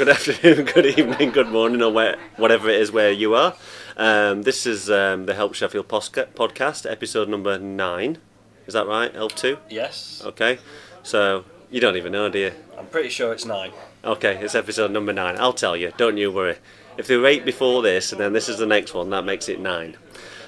good afternoon, good evening, good morning, or where, whatever it is where you are. Um, this is um, the Help Sheffield podcast, episode number nine. Is that right? Help two? Yes, Okay. So you don't even know, do you? I'm pretty sure it's nine. Okay, it's episode number nine. I'll tell you. Don't you worry. If there were eight before this, and then this is the next one, that makes it nine.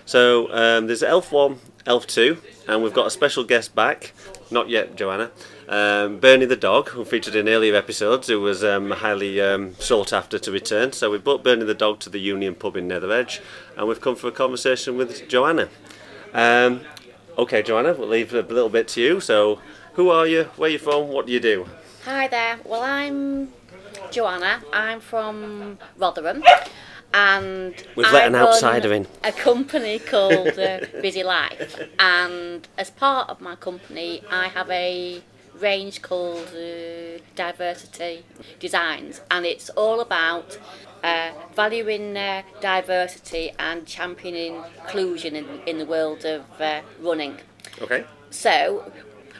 So um, there's Elf one, Elf two, and we've got a special guest back. Not yet, Joanna. Um, Bernie the dog, who featured in earlier episodes, who was um, highly um, sought after to return. So we've brought Bernie the dog to the Union pub in Nether Edge, and we've come for a conversation with Joanna. Um, okay, Joanna, we'll leave a little bit to you. So, who are you? Where are you from? What do you do? Hi there. Well, I'm Joanna. I'm from Rotherham, and We've I let an outsider in. A company called uh, Busy Life, and as part of my company, I have a range called uh, Diversity Designs, and it's all about uh, valuing uh, diversity and championing inclusion in, in the world of uh, running. Okay. So,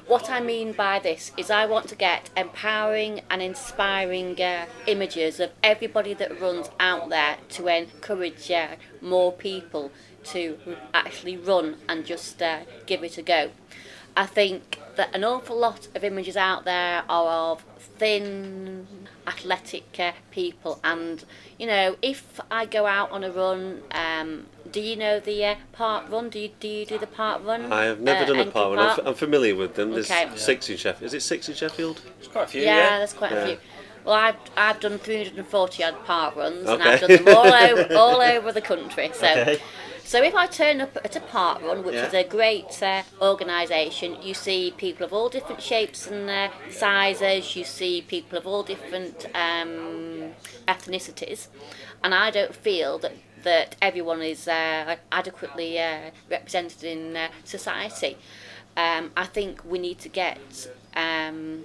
what I mean by this is I want to get empowering and inspiring uh, images of everybody that runs out there to encourage uh, more people to actually run and just uh, give it a go. I think that an awful lot of images out there are of thin, athletic uh, people, and you know, if I go out on a run, um, do you know the uh, park run? Do you do you do the park run? I have never Uh, done a Endcliffe park run. I'm, f- I'm familiar with them. There's Okay. six in Sheffield. Is it six in Sheffield? There's quite a few. Yeah, Yeah, there's quite Yeah. a few. Well, I've I've done 340 odd park runs, and I've done them all over all over the country. So, Okay. So if I turn up at a park run, which Yeah. is a great uh, organisation, you see people of all different shapes and uh, sizes. You see people of all different um, ethnicities, and I don't feel that that everyone is uh, adequately uh, represented in uh, society. Um, I think we need to get um,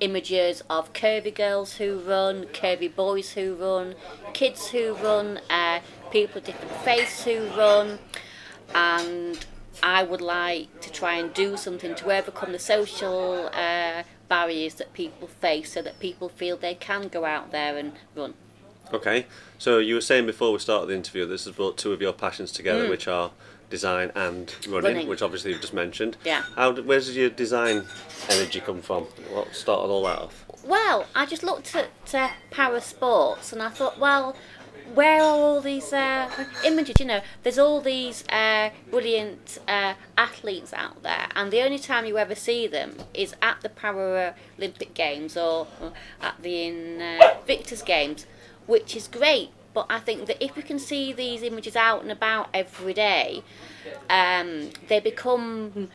images of curvy girls who run, curvy boys who run, kids who run, uh, people of different faiths who run, and I would like to try and do something to overcome the social uh, barriers that people face so that people feel they can go out there and run. Okay. So you were saying before we started the interview, this has brought two of your passions together, Mm. which are design and running, Running. which obviously you've just mentioned. Yeah. How? Where does your design energy come from? What started all that off? Well, I just looked at uh, para sports and I thought, well, where are all these uh, images? You know, there's all these uh, brilliant uh, athletes out there, and the only time you ever see them is at the Paralympic Games or at the Invictus uh, Games, which is great. But I think that if we can see these images out and about every day, um, they become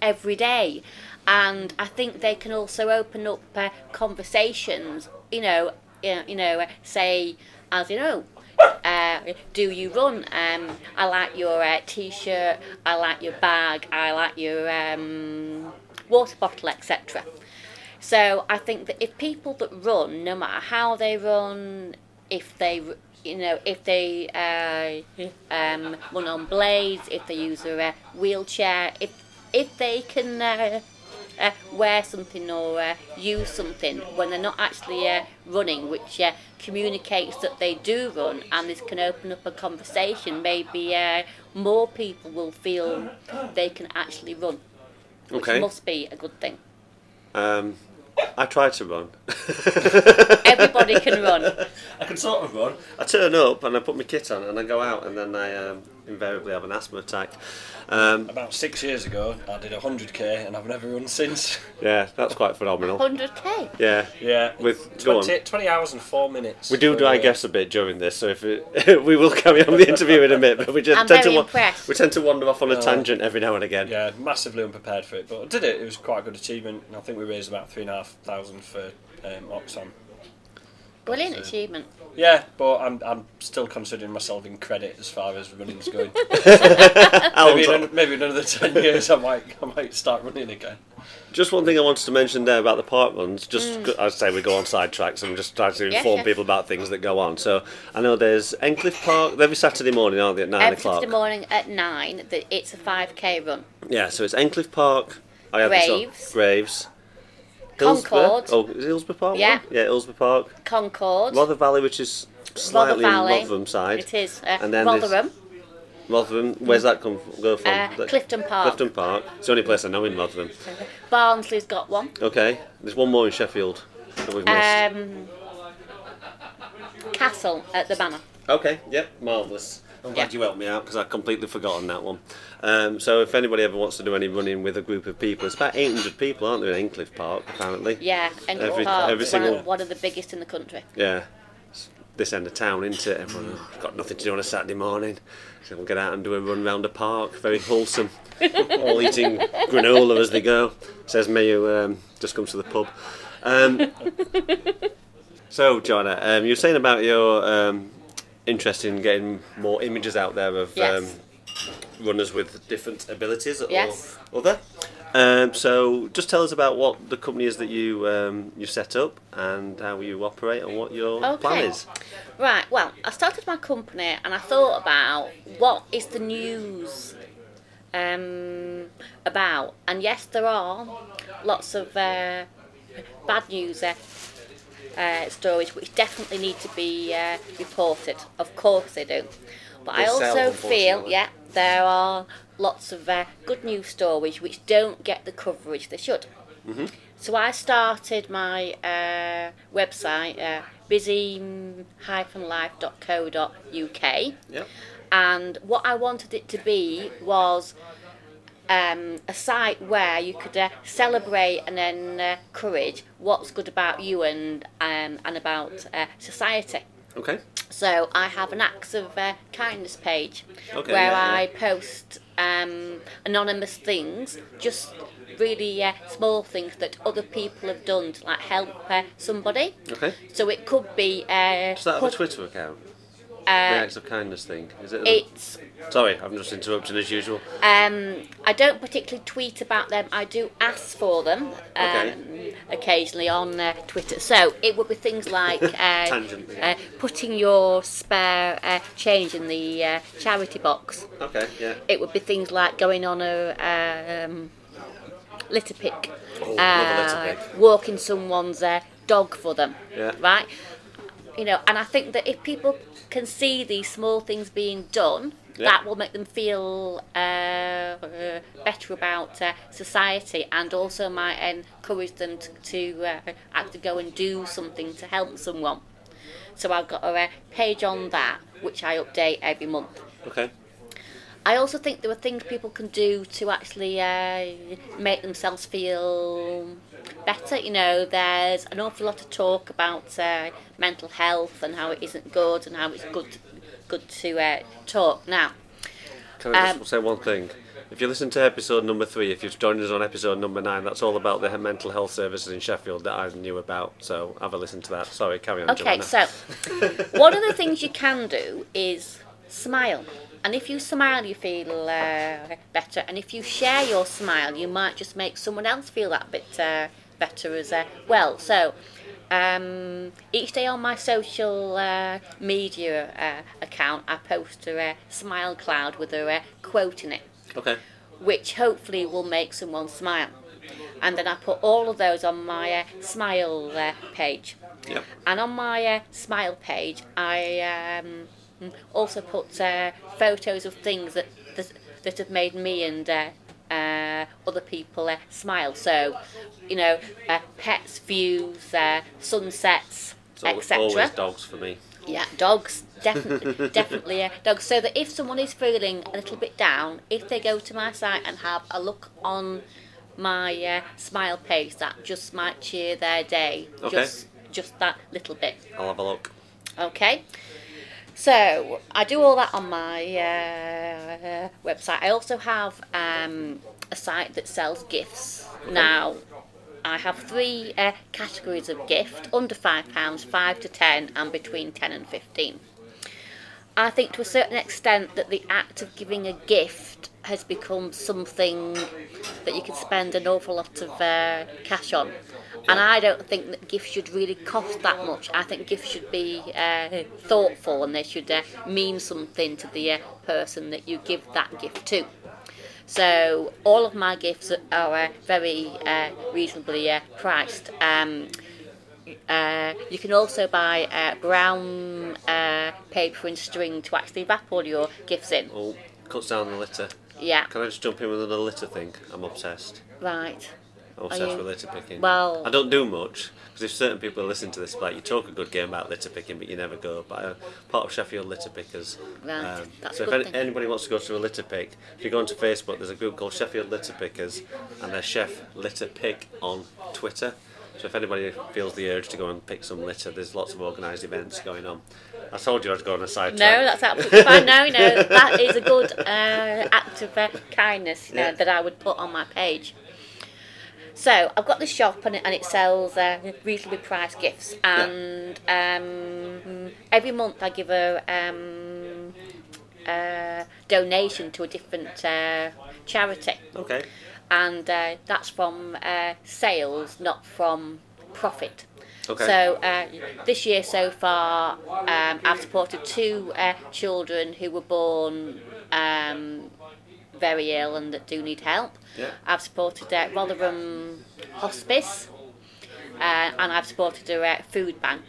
every day, and I think they can also open up uh, conversations. You know, you you know, uh, say as you know. Uh, do you run? Um, I like your uh, t-shirt. I like your bag. I like your um, water bottle, etc. So I think that if people that run, no matter how they run, if they, you know, if they uh, um, run on blades, if they use a uh, wheelchair, if if they can uh, uh, wear something or uh, use something when they're not actually uh, running, which uh, communicates that they do run, and this can open up a conversation. Maybe uh, more people will feel they can actually run, which Okay. must be a good thing. Um, I try to run. Everybody can run. I can sort of run. I turn up and I put my kit on and I go out and then I um, invariably have an asthma attack. Um, About six years ago, I did 100k and I've never run since. yeah, that's quite phenomenal. 100k. Yeah. Yeah. With go on. 20, 20 hours and 4 minutes. We do for, digress a bit during this, so if it, we will carry on the interview in a minute, but we just I'm tend very to wa- impressed. we tend to wander off on a tangent every now and again. Yeah, massively unprepared for it, but I did it. It was quite a good achievement. And I think we raised about three and a half thousand for um, Oxfam. Brilliant So- achievement. Yeah, but I'm I'm still considering myself in credit as far as running's going. Maybe, on- in, maybe in another ten years, I might I might start running again. Just one thing I wanted to mention there about the park runs. Just I say we go on sidetracks and just try to Mm. Yeah, inform yeah. people about things that go on. So I know there's Endcliffe Park every Saturday morning, aren't they? At nine Every o'clock. Saturday morning at 9, it's a 5k run. Yeah, so it's Endcliffe Park. I have this up. Graves. Graves. Hillsborough. Concord. Oh, is it Hillsborough Park? Yeah. one? Yeah, Hillsborough Park. Concord. Rother Valley, which is slightly Valley. Rotherham side. It is. Uh, And then there's- Rotherham. Rotherham. Where's that come from, go from? Uh, That- Clifton Park. Clifton Park. It's the only place I know in Rotherham. Barnsley's got one. Okay. There's one more in Sheffield that we've missed. Um, Castle at the Manor. Okay, yep, marvellous. I'm glad you helped me out because I'd completely forgotten that one. Um, so, if anybody ever wants to do any running with a group of people, it's about 800 people, aren't there, in Endcliffe Park, apparently? Yeah, and Every- Park, every one, single- of, one of the biggest in the country. Yeah. It's this end of town, isn't it? Everyone oh, got nothing to do on a Saturday morning. So we'll get out and do a run round the park. Very wholesome. All eating granola as they go. Says me who um, just comes to the pub. Um, so, Joanna, um, you were saying about your um, interest in getting more images out there of Yes. um, runners with different abilities Yes. or other. Um, so, just tell us about what the company is that you um, you set up and how you operate and what your plan Okay. is. Right, well, I started my company and I thought about what is the news um, about. And yes, there are lots of uh, bad news uh, uh, stories which definitely need to be uh, reported. Of course they do. But I They sell, also feel, yeah, there are lots of uh, good news stories which don't get the coverage they should. So I started my uh, website, uh, busy-life.co.uk, Yep. and what I wanted it to be was um, a site where you could uh, celebrate and encourage what's good about you and um, and about uh, society. Okay. So I have an acts of uh, kindness page Okay, where yeah, I yeah. post um, anonymous things, just really uh, small things that other people have done to like help uh, somebody. Okay. So it could be. Uh, Does that a Twitter account? The uh, acts of kindness thing. Is it? it's Sorry, I'm just interrupting as usual. Um, I don't particularly tweet about them. I do ask for them um, Okay. occasionally on uh, Twitter. So it would be things like uh, uh, putting your spare uh, change in the uh, charity box. Okay. Yeah. It would be things like going on a um, litter pick, Oh, litter pick. walking someone's uh, dog for them. Yeah. Right. You know, and I think that if people can see these small things being done, Yeah. that will make them feel uh, uh, better about uh, society, and also might encourage them to, to uh, actually go and do something to help someone. So I've got a uh, page on that which I update every month. Okay. I also think there are things people can do to actually uh, make themselves feel better. You know, there's an awful lot of talk about uh, mental health and how it isn't good and how it's good good to uh, talk. Now, Can I just Um, say one thing? If you listen to episode number three, if you've joined us on episode number nine, that's all about the mental health services in Sheffield that I knew about. So have a listen to that. Sorry, carry on. okay, Joanna. so one of the things you can do is smile. And if you smile, you feel uh, better. And if you share your smile, you might just make someone else feel that bit uh, better as uh, well. So um, each day on my social uh, media uh, account, I post a uh, smile cloud with a uh, quote in it Okay. which hopefully will make someone smile. And then I put all of those on my uh, smile uh, page. Yep. And on my uh, smile page, I um, also put uh, photos of things that, that that have made me and uh, uh, other people uh, smile. So, you know, uh, pets, views, uh, sunsets, etc. always dogs for me. Yeah, dogs, definitely, definitely, uh, dogs. So that if someone is feeling a little bit down, if they go to my site and have a look on my uh, smile page, that just might cheer their day. Okay. Just, just that little bit. I'll have a look. Okay. So I do all that on my uh, website. I also have um, a site that sells gifts. Now, I have three uh, categories of gift: under five pounds, five to ten, and between ten and fifteen. I think to a certain extent that the act of giving a gift has become something that you can spend an awful lot of uh, cash on. And I don't think that gifts should really cost that much. I think gifts should be uh, thoughtful and they should uh, mean something to the uh, person that you give that gift to. So all of my gifts are uh, very uh, reasonably uh, priced. Um, uh, you can also buy uh, brown uh, paper and string to actually wrap all your gifts in. Oh, cuts down the litter. Yeah, Can I just jump in with another litter thing? I'm obsessed. right. Obsessed you- with litter picking. Well- I don't do much because if certain people listen to this, like you talk a good game about litter picking, but you never go. But I'm part of Sheffield Litter Pickers. Um, Right, so if any, anybody wants to go to a litter pick, if you go onto Facebook, there's a group called Sheffield Litter Pickers, and they're Chef Litter Pick on Twitter. So if anybody feels the urge to go and pick some litter, there's lots of organised events going on. I told you I'd go on a side No, track. that's absolutely fine. No, no, that is a good uh, act of uh, kindness you know, Yeah. that I would put on my page. So I've got the shop and it, and it sells uh, reasonably priced gifts, and um, every month I give a um, uh, donation to a different uh, charity, Okay. and uh, that's from uh, sales, not from profit. Okay. So uh, this year so far, um, I've supported two uh, children who were born um, very ill and that do need help. Yeah. I've supported uh, Rotherham Hospice, uh, and I've supported a uh, food bank.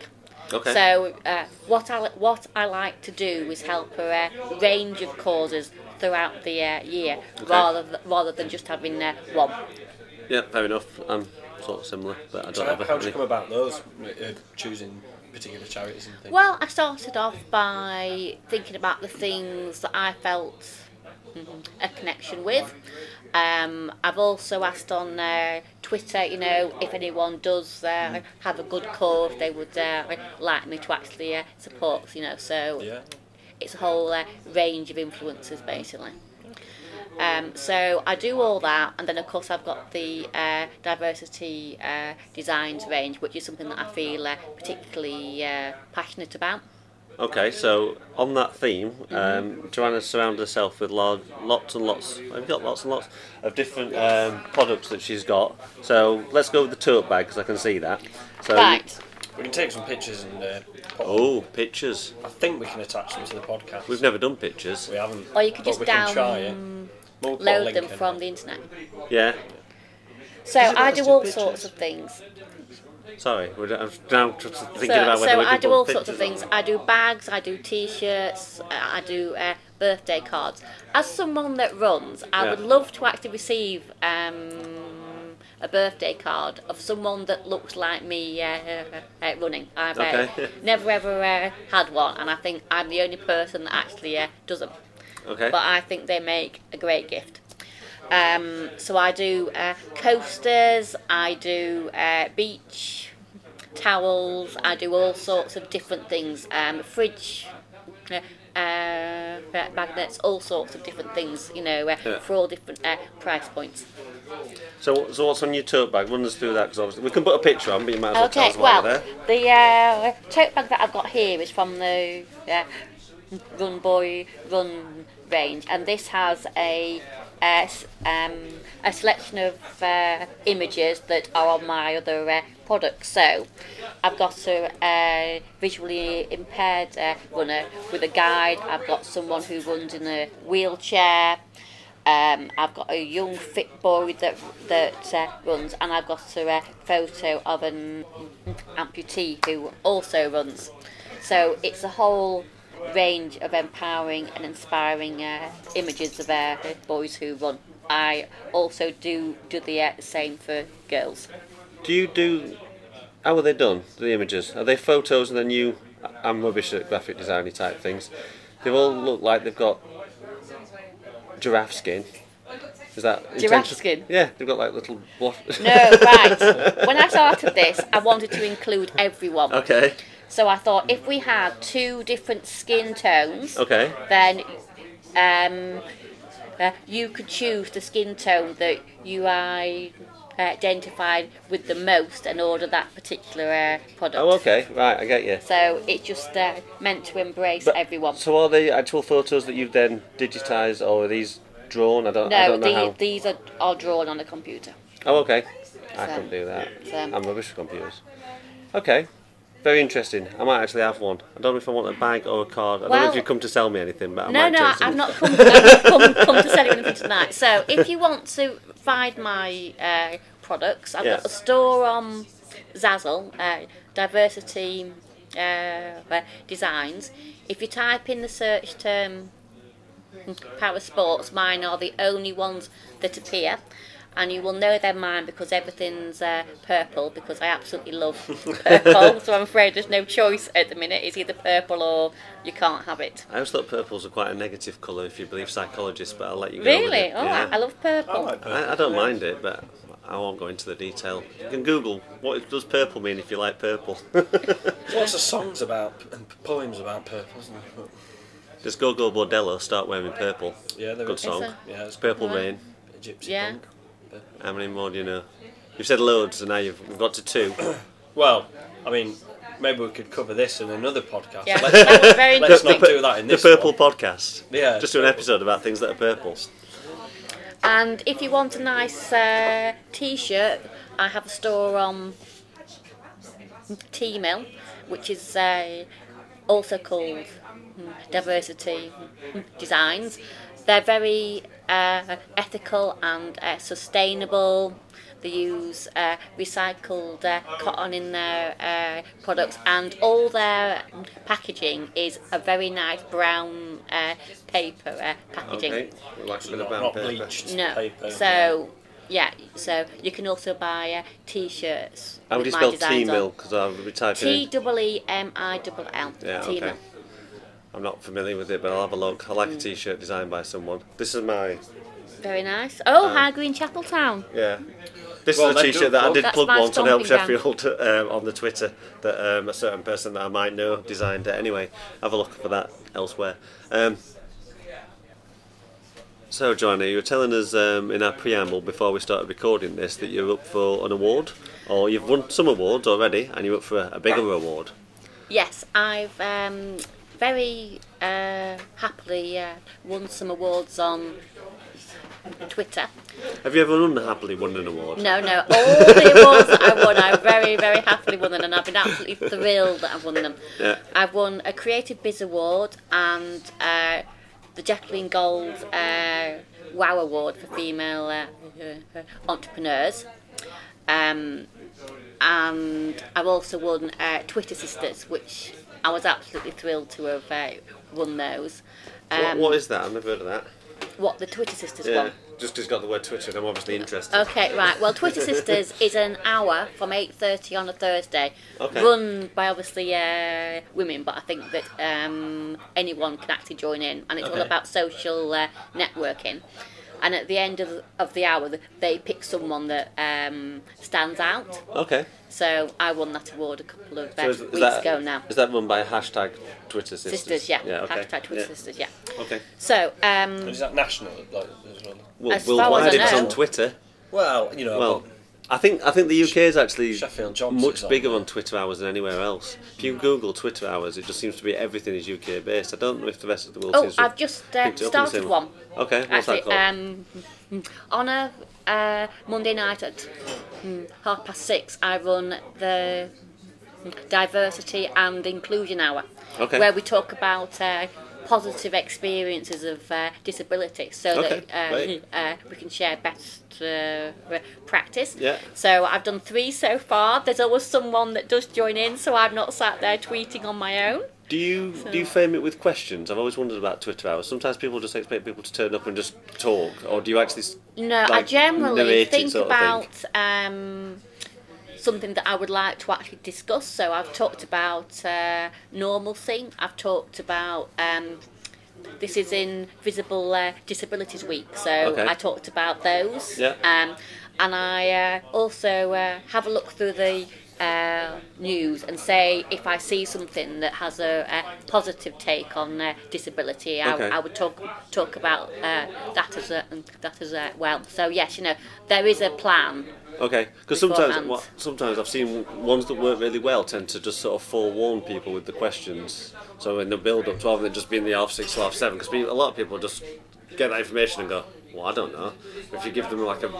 Okay. So uh, what I what I like to do is help a uh, range of causes throughout the uh, year, rather th- rather than just having uh, one. Yeah, fair enough. I'm sort of similar, but I don't how, have how'd you come about those, uh, choosing particular charities and things? Well, I started off by thinking about the things that I felt a connection with. Um, I've also asked on uh, Twitter, you know, if anyone does uh, have a good cause they would uh, like me to actually uh, support, you know. So yeah. it's a whole uh, range of influences basically. Um, so I do all that, and then of course I've got the uh, diversity uh, designs range, which is something that I feel uh, particularly uh, passionate about. Okay, so on that theme, um, Joanna surrounded herself with lo- lots and lots. I've got lots and lots of different um, products that she's got. So let's go with the tote bag because I can see that. So, Right. We can take some pictures and uh, put- Oh, pictures. I think we can attach them to the podcast. We've never done pictures. We haven't. Or you could but just we can try it. download We'll put a link them in. from the internet. Yeah. So Does it let I do do all sorts of things. Sorry, I'm now thinking so about whether so I do all sorts of things. I do bags, I do t-shirts, uh, I do uh, birthday cards. As someone that runs, I Yeah. would love to actually receive um, a birthday card of someone that looks like me uh, uh, running. I've uh, Okay. never ever uh, had one, and I think I'm the only person that actually uh, doesn't. Okay. But I think they make a great gift. Um, so I do uh, coasters, I do uh, beach towels, I do all sorts of different things. Um, fridge, uh, uh, magnets, all sorts of different things. You know, uh, Yeah. for all different uh, price points. So, so what's on your tote bag? Run us through that because obviously we can put a picture on, but you might as well tell us well, there. the uh, tote bag that I've got here is from the uh, Run Boy Run range, and this has a uh, um, a selection of uh, images that are on my other uh, products. So, I've got a uh, visually impaired uh, runner with a guide. I've got someone who runs in a wheelchair. Um, I've got a young fit boy that that uh, runs, and I've got a uh, photo of an amputee who also runs. So it's a whole range of empowering and inspiring uh, images of uh, boys who run. I also do do the uh, same for girls. Do you do? How are they done? The images are they photos and then you? I'm rubbish at graphic designy type things. They all look like they've got giraffe skin. Is that Giraffe skin? Yeah, they've got like little. What? No, right. when I started this, I wanted to include everyone. okay. So I thought if we had two different skin tones, Okay. then um, uh, you could choose the skin tone that you I identified with the most and order that particular uh, product. Oh, okay. Right, I get you. So it's just uh, meant to embrace But- everyone. So are the actual photos that you've then digitised, or are these drawn? I don't. I no, don't know the, how. these are, are drawn on a computer. Oh, okay. I So- couldn't do that. so- I'm rubbish with computers. Okay. Very interesting. I might actually have one. I don't know if I want a bag or a card. I don't know if you've come to sell me anything, but I No, might no. I've not come, I've come, come to sell you anything tonight. So if you want to find my uh, products, I've got a store on Zazzle, uh, Diversity uh, Designs. If you type in the search term Power Sports, mine are the only ones that appear. And you will know they're mine because everything's uh, purple because I absolutely love purple. so I'm afraid there's no choice at the minute. It's either purple or you can't have it. I always thought purples are quite a negative colour if you believe psychologists, but I'll let you go. with Really? it. Oh, Yeah. I, I love purple. I like purple. I, I don't mind it, but I won't go into the detail. You can Google what does purple mean if you like purple. Lots of songs about and poems about purple, isn't there? But, Just Gogol Bordello, start wearing purple. yeah, there Good is. song. Is Yeah, it's Purple Right. Rain. Gypsy Yeah. punk. How many more do you know? You've said loads, and now you've we've got to two. Well, I mean, maybe we could cover this in another podcast. Yeah, Let's, that was very let's not do that in the this purple one. podcast. Yeah. Just do an episode about things that are purple. And if you want a nice uh, t-shirt, I have a store on Teemill, which is uh, also called mm, Diversity Designs. They're very uh, ethical and uh, sustainable. They use uh, recycled uh, cotton in their uh, products, and all their packaging is a very nice brown uh, paper uh, packaging. Okay. Like a bit of brown not paper. bleached No. paper. So yeah, so you can also buy uh, t-shirts. How would with you spell Teemill? Because I'll be typing T-double-E-M-I-double-L. Yeah, Teemill. okay. I'm not familiar with it, but I'll have a look. I like a Mm. T-shirt designed by someone. This is my Very nice. Oh, Um, High Green Chapeltown. yeah. This Well, is a then do T-shirt a that I did plug my once on Help Sheffield um, on the Twitter that um, a certain person that I might know designed it. Anyway, have a look for that elsewhere. Um, so, Johnny, you were telling us um, in our preamble before we started recording this that you're up for an award, or you've won some awards already, and you're up for a, a bigger award. Yes, I've um, very uh, happily uh, won some awards on Twitter. Have you ever unhappily won an award? No, no, all the awards that I won, I very, very happily won them, and I've been absolutely thrilled that I've won them. Yeah. I've won a Creative Biz Award and uh, the Jacqueline Gold uh, Wow Award for female uh, uh, entrepreneurs. Um, and I've also won uh, Twitter Sisters, which I was absolutely thrilled to have uh, won those. What, Um, what is that? I've never heard of that. what the Twitter Sisters Yeah, won? just it's got the word Twitter, and I'm obviously interested. Okay, right. Well, Twitter Sisters is an hour from eight thirty on a Thursday, Okay. run by obviously uh, women, but I think that um, anyone can actually join in, and it's all about social uh, networking. And at the end of, of the hour, they pick someone that um, stands out. Okay. So I won that award a couple of uh, So is, weeks is that, ago now. Is that run by hashtag Twitter sisters? Sisters, yeah. Yeah. Okay. Hashtag Twitter yeah. Sisters, yeah. Okay. So, um, Is that national like, as well? Well, As far as worldwide, I it's on Twitter. Well, you know, Well, I think I think the UK is actually Sheffield much bigger there. on Twitter hours than anywhere else. If you Google Twitter hours, it just seems to be everything is UK based. I don't know if the rest of the world. oh, seems I've just uh, picked it up in the started same- one. Okay, what's that Actually, called? um, on a uh, Monday night at mm, half past six, I run the diversity and inclusion hour, Okay. where we talk about uh, positive experiences of uh, disability, so Okay, that uh, great. uh, we can share best uh, practice. Yeah. So I've done three so far. There's always someone that does join in, so I'm not sat there tweeting on my own. Do you do you frame it with questions? I've always wondered about Twitter hours. Sometimes people just expect people to turn up and just talk, or do you actually? No, I generally think about um, something that I would like to actually discuss. So I've talked about uh, normalcy. I've talked about um, this is in Visible uh, Disabilities Week, so Okay. I talked about those. Yeah. Um, and I uh, also uh, have a look through the uh, news and say if I see something that has a, a positive take on uh, disability, I, Okay. I would talk talk about uh, that as a, that as a, well. So yes, you know there is a plan. Okay, because sometimes what, sometimes I've seen ones that work really well tend to just sort of forewarn people with the questions. So in the build up, to rather than just being the half six, half seven, because a lot of people just get that information and go, "Well, I don't know." If you give them like a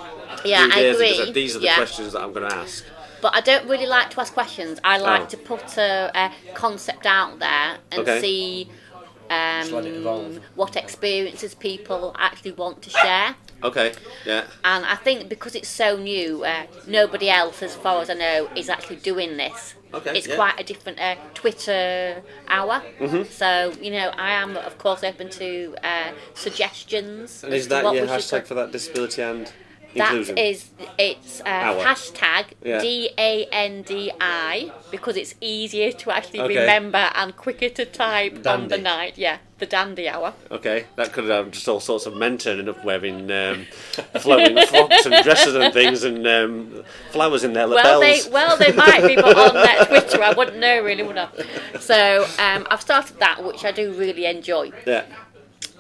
Yeah, few I days and agree. just say, "These are the Yeah. questions that I'm going to ask," But I don't really like to ask questions. I like Oh. to put a, a concept out there and Okay. see um, let it evolve. what experiences people actually want to share. Okay. Yeah. And I think because it's so new, uh, nobody else, as far as I know, is actually doing this. Okay, It's yeah. quite a different uh, Twitter hour. Mm-hmm. So, you know, I am, of course, open to uh, suggestions. And is that your we should hashtag for that disability and That is, it's uh, hashtag Yeah. D A N D I because it's easier to actually Okay. remember and quicker to type on the Dandy. night. Yeah, the dandy hour. Okay, that could have just all sorts of men turning up wearing um, flowing frocks and dresses and things and um, flowers in their Well, lapels. they well they might be, but on uh, Twitter I wouldn't know really, would I? So um, I've started that, which I do really enjoy. Yeah.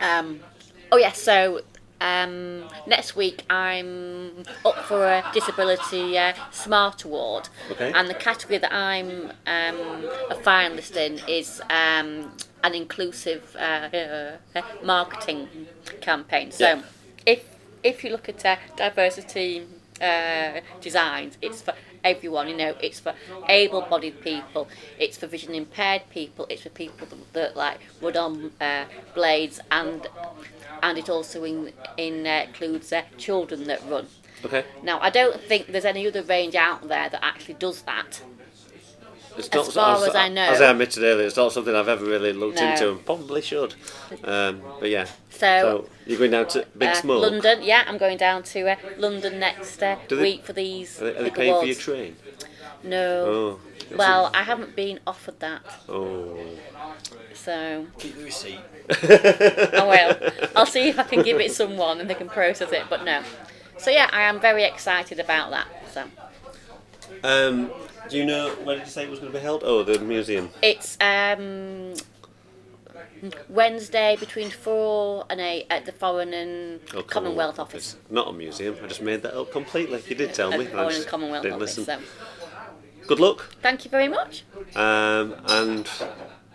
Um, oh yeah, so um, next week I'm up for a disability uh, smart award, Okay. and the category that I'm um, a finalist in is um, an inclusive uh, uh, marketing campaign. So Yeah. if if you look at uh, diversity uh, designs, it's for everyone. You know, it's for able-bodied people, it's for vision impaired people, it's for people that, that like wood on uh, blades, and and it also in, in, uh, includes uh, children that run. Okay. Now, I don't think there's any other range out there that actually does that. It's As far as I know. As I admitted earlier, it's not something I've ever really looked No. into and probably should. Um, but yeah. So, So you're going down to Big uh, Smoke. London, yeah, I'm going down to uh, London next uh, they- week for these Are they, are they paying for your train? No. Oh. Well, I haven't been offered that, Oh. so Keep the receipt. I will. I'll see if I can give it someone and they can process it, but no. So yeah, I am very excited about that. So Um, do you know where did you say it was going to be held? Oh, the museum. it's um, Wednesday between four and eight at the Foreign and Oh, Commonwealth Office. Not a museum. I just made that up completely. You did tell At me. Foreign and Commonwealth didn't Office. listen. So Good luck. thank you very much. Um, and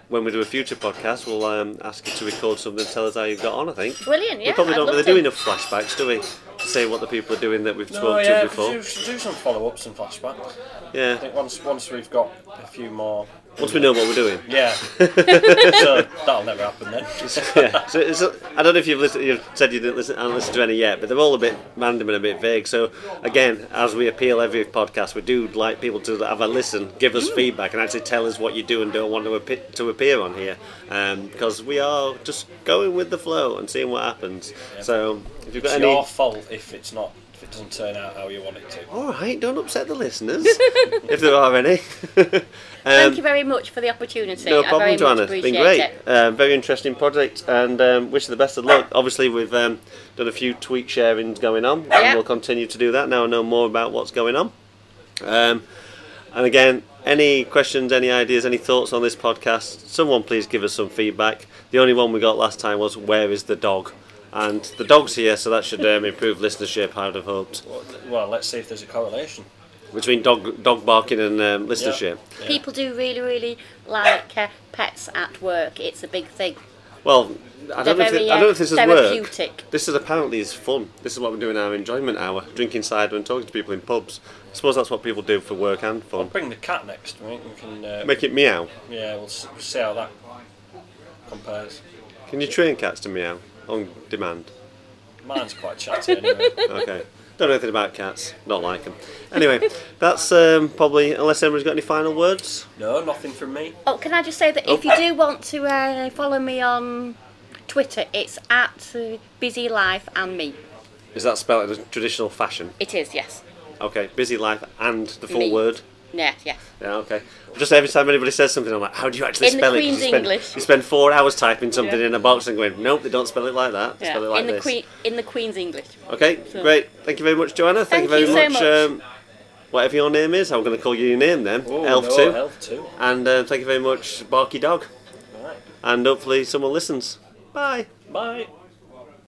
when we do a future podcast, we'll um, ask you to record something and tell us how you got on. I think. Brilliant. Yeah, we probably I'd don't love really to. do enough flashbacks, do we? To say what the people are doing that we've No, spoken yeah, to before. do, do some follow-ups and flashbacks. Yeah. I think once once we've got a few more. Once we know what we're doing. Yeah. so that'll never happen then. yeah. So it's, I don't know if you've listened. You've said you didn't listen, haven't listened to any yet, but they're all a bit random and a bit vague. So again, as we appeal every podcast, we do like people to have a listen, give us feedback, and actually tell us what you do and don't want to appear, to appear on here, um, because we are just going with the flow and seeing what happens. So if you've got It's any. your fault if it's not if it doesn't turn out how you want it to. All right, don't upset the listeners, if there are any. Thank you very much for the opportunity. Um, No I problem, very Joanna. much It's been great. it. Um, very interesting project, and um, wish you the best of luck. Obviously, we've um, done a few tweet sharings going on, and Yeah. we'll continue to do that. Now I know more about what's going on. Um, and again, any questions, any ideas, any thoughts on this podcast? Someone please give us some feedback. The only one we got last time was "Where is the dog?" And the dog's here, so that should um, improve listenership. I'd have hoped Well, let's see if there's a correlation. Between dog dog barking and um, listenership. Yeah. People do really, really like uh, pets at work. It's a big thing. Well, I don't, know if, very, thi- I don't know if this is work. This is apparently is fun. This is what we're doing our enjoyment hour, drinking cider and talking to people in pubs. I suppose that's what people do for work and fun. I'll bring the cat next. We we can. Uh, Make it meow. yeah, we'll s- we'll see how that compares. Can you train cats to meow on demand? Mine's quite chatty anyway. Okay. Don't know anything about cats. Not like them. Anyway, that's um, probably unless anybody's got any final words. No, nothing from me. Oh, can I just say that if you do want to uh, follow me on Twitter, it's at uh, Busy Life and Me. Is that spelled in a traditional fashion? It is, yes. Okay. Busy life and the full Me. word. Yeah, yes. Yeah, okay. Just every time anybody says something, I'm like, how do you actually In the spell it? 'Cause Queen's you spend, English. You spend four hours typing something Yeah. in a box and going, nope, they don't spell it like that. They Yeah. spell it like in the this. Queen, in the Queen's English. Okay, So- great. Thank you very much, Joanna. Thank, Thank you very you so much. much. Um, whatever your name is, I'm going to call you your name then. Oh, Elf no, 2. Elf two. And uh, thank you very much, Barky Dog. Right. And hopefully someone listens. Bye. Bye.